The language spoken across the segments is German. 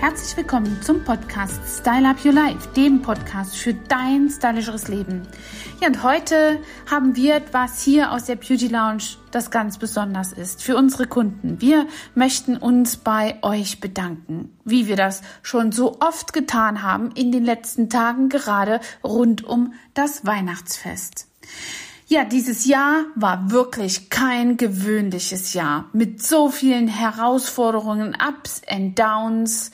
Herzlich willkommen zum Podcast Style Up Your Life, dem Podcast für dein stylischeres Leben. Ja, und heute haben wir etwas hier aus der Beauty Lounge, das ganz besonders ist für unsere Kunden. Wir möchten uns bei euch bedanken, wie wir das schon so oft getan haben in den letzten Tagen, gerade rund um das Weihnachtsfest. Ja, dieses Jahr war wirklich kein gewöhnliches Jahr. Mit so vielen Herausforderungen, Ups and Downs.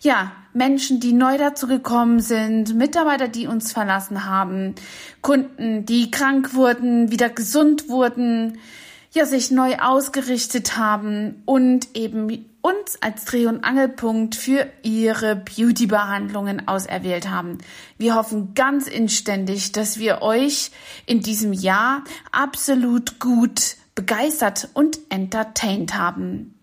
Ja, Menschen, die neu dazu gekommen sind, Mitarbeiter, die uns verlassen haben, Kunden, die krank wurden, wieder gesund wurden, ja, sich neu ausgerichtet haben und eben uns als Dreh- und Angelpunkt für ihre Beauty-Behandlungen auserwählt haben. Wir hoffen ganz inständig, dass wir euch in diesem Jahr absolut gut begeistert und entertained haben.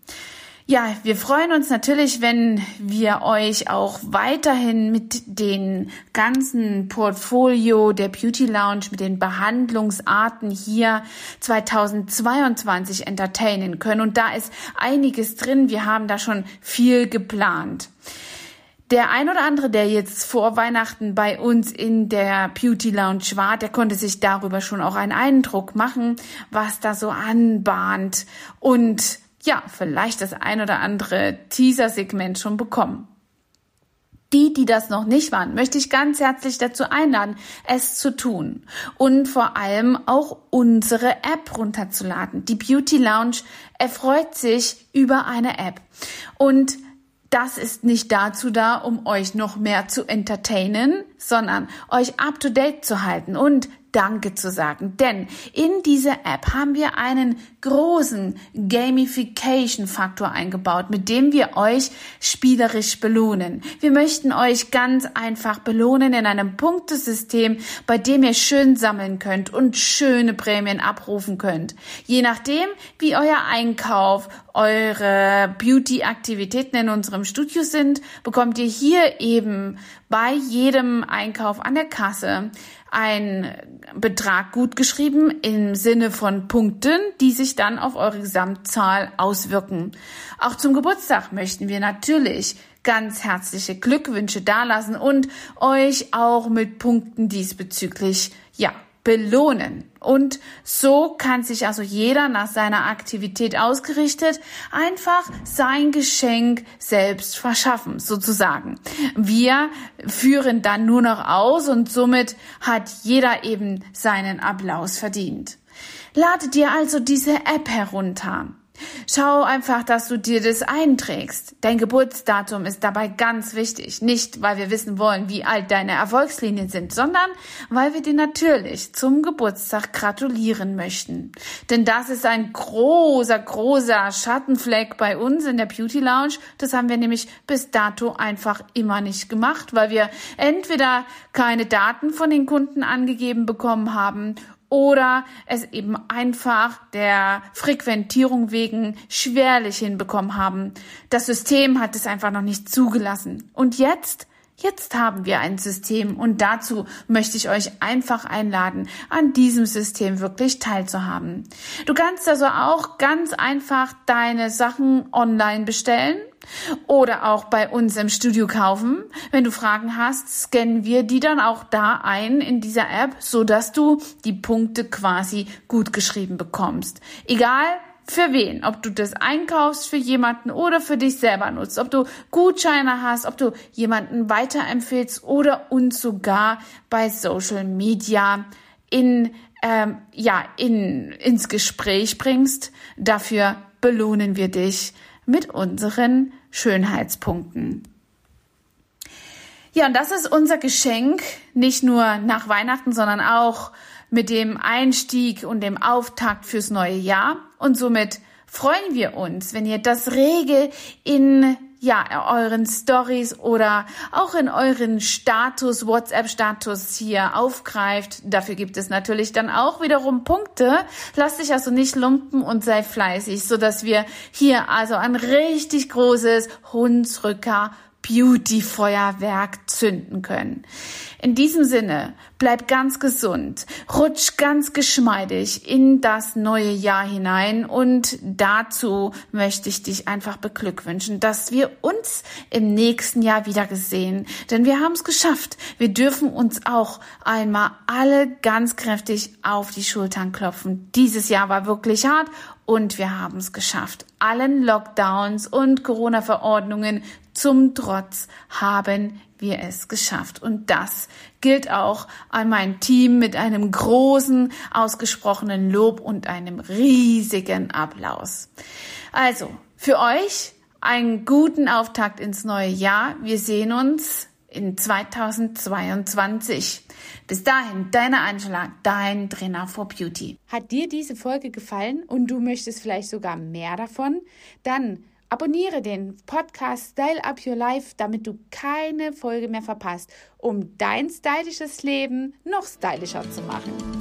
Ja, wir freuen uns natürlich, wenn wir euch auch weiterhin mit den ganzen Portfolio der Beauty Lounge, mit den Behandlungsarten hier 2022 entertainen können. Und da ist einiges drin. Wir haben da schon viel geplant. Der ein oder andere, der jetzt vor Weihnachten bei uns in der Beauty Lounge war, der konnte sich darüber schon auch einen Eindruck machen, was da so anbahnt. Und ja, vielleicht das ein oder andere Teaser-Segment schon bekommen. Die, die das noch nicht waren, möchte ich ganz herzlich dazu einladen, es zu tun und vor allem auch unsere App runterzuladen. Die Beauty Lounge erfreut sich über eine App und das ist nicht dazu da, um euch noch mehr zu entertainen, sondern euch up to date zu halten und Danke zu sagen. Denn in dieser App haben wir einen großen Gamification-Faktor eingebaut, mit dem wir euch spielerisch belohnen. Wir möchten euch ganz einfach belohnen in einem Punktesystem, bei dem ihr schön sammeln könnt und schöne Prämien abrufen könnt. Je nachdem, wie euer Einkauf, eure Beauty-Aktivitäten in unserem Studio sind, bekommt ihr hier eben bei jedem Einkauf an der Kasse ein Betrag gut geschrieben im Sinne von Punkten, die sich dann auf eure Gesamtzahl auswirken. Auch zum Geburtstag möchten wir natürlich ganz herzliche Glückwünsche dalassen und euch auch mit Punkten diesbezüglich, ja, belohnen. Und so kann sich also jeder nach seiner Aktivität ausgerichtet einfach sein Geschenk selbst verschaffen, sozusagen. Wir führen dann nur noch aus und somit hat jeder eben seinen Applaus verdient. Lade dir also diese App herunter. Schau einfach, dass du dir das einträgst. Dein Geburtsdatum ist dabei ganz wichtig. Nicht, weil wir wissen wollen, wie alt deine Erfolgslinien sind, sondern weil wir dir natürlich zum Geburtstag gratulieren möchten. Denn das ist ein großer, großer Schattenfleck bei uns in der Beauty Lounge. Das haben wir nämlich bis dato einfach immer nicht gemacht, weil wir entweder keine Daten von den Kunden angegeben bekommen haben oder es eben einfach der Frequentierung wegen schwerlich hinbekommen haben. Das System hat es einfach noch nicht zugelassen. Und jetzt Jetzt haben wir ein System und dazu möchte ich euch einfach einladen, an diesem System wirklich teilzuhaben. Du kannst also auch ganz einfach deine Sachen online bestellen oder auch bei uns im Studio kaufen. Wenn du Fragen hast, scannen wir die dann auch da ein in dieser App, so dass du die Punkte quasi gut geschrieben bekommst. Egal, für wen, ob du das einkaufst für jemanden oder für dich selber nutzt, ob du Gutscheine hast, ob du jemanden weiterempfehlst oder uns sogar bei Social Media in ähm, ja in ins Gespräch bringst. Dafür belohnen wir dich mit unseren Schönheitspunkten. Ja, und das ist unser Geschenk, nicht nur nach Weihnachten, sondern auch mit dem Einstieg und dem Auftakt fürs neue Jahr. Und somit freuen wir uns, wenn ihr das rege in ja, euren Stories oder auch in euren Status, WhatsApp-Status hier aufgreift. Dafür gibt es natürlich dann auch wiederum Punkte. Lass dich also nicht lumpen und sei fleißig, so dass wir hier also ein richtig großes Hunsrücker Beauty-Feuerwerk zünden können. In diesem Sinne, bleib ganz gesund, rutsch ganz geschmeidig in das neue Jahr hinein und dazu möchte ich dich einfach beglückwünschen, dass wir uns im nächsten Jahr wieder gesehen, denn wir haben es geschafft. Wir dürfen uns auch einmal alle ganz kräftig auf die Schultern klopfen. Dieses Jahr war wirklich hart und wir haben es geschafft. Allen Lockdowns und Corona-Verordnungen zum Trotz haben wir es geschafft. Und das gilt auch an mein Team mit einem großen, ausgesprochenen Lob und einem riesigen Applaus. Also, für euch einen guten Auftakt ins neue Jahr. Wir sehen uns in 2022. Bis dahin, deine Angela, dein Trainer for Beauty. Hat dir diese Folge gefallen und du möchtest vielleicht sogar mehr davon? Dann abonniere den Podcast Style Up Your Life, damit du keine Folge mehr verpasst, um dein stylisches Leben noch stylischer zu machen.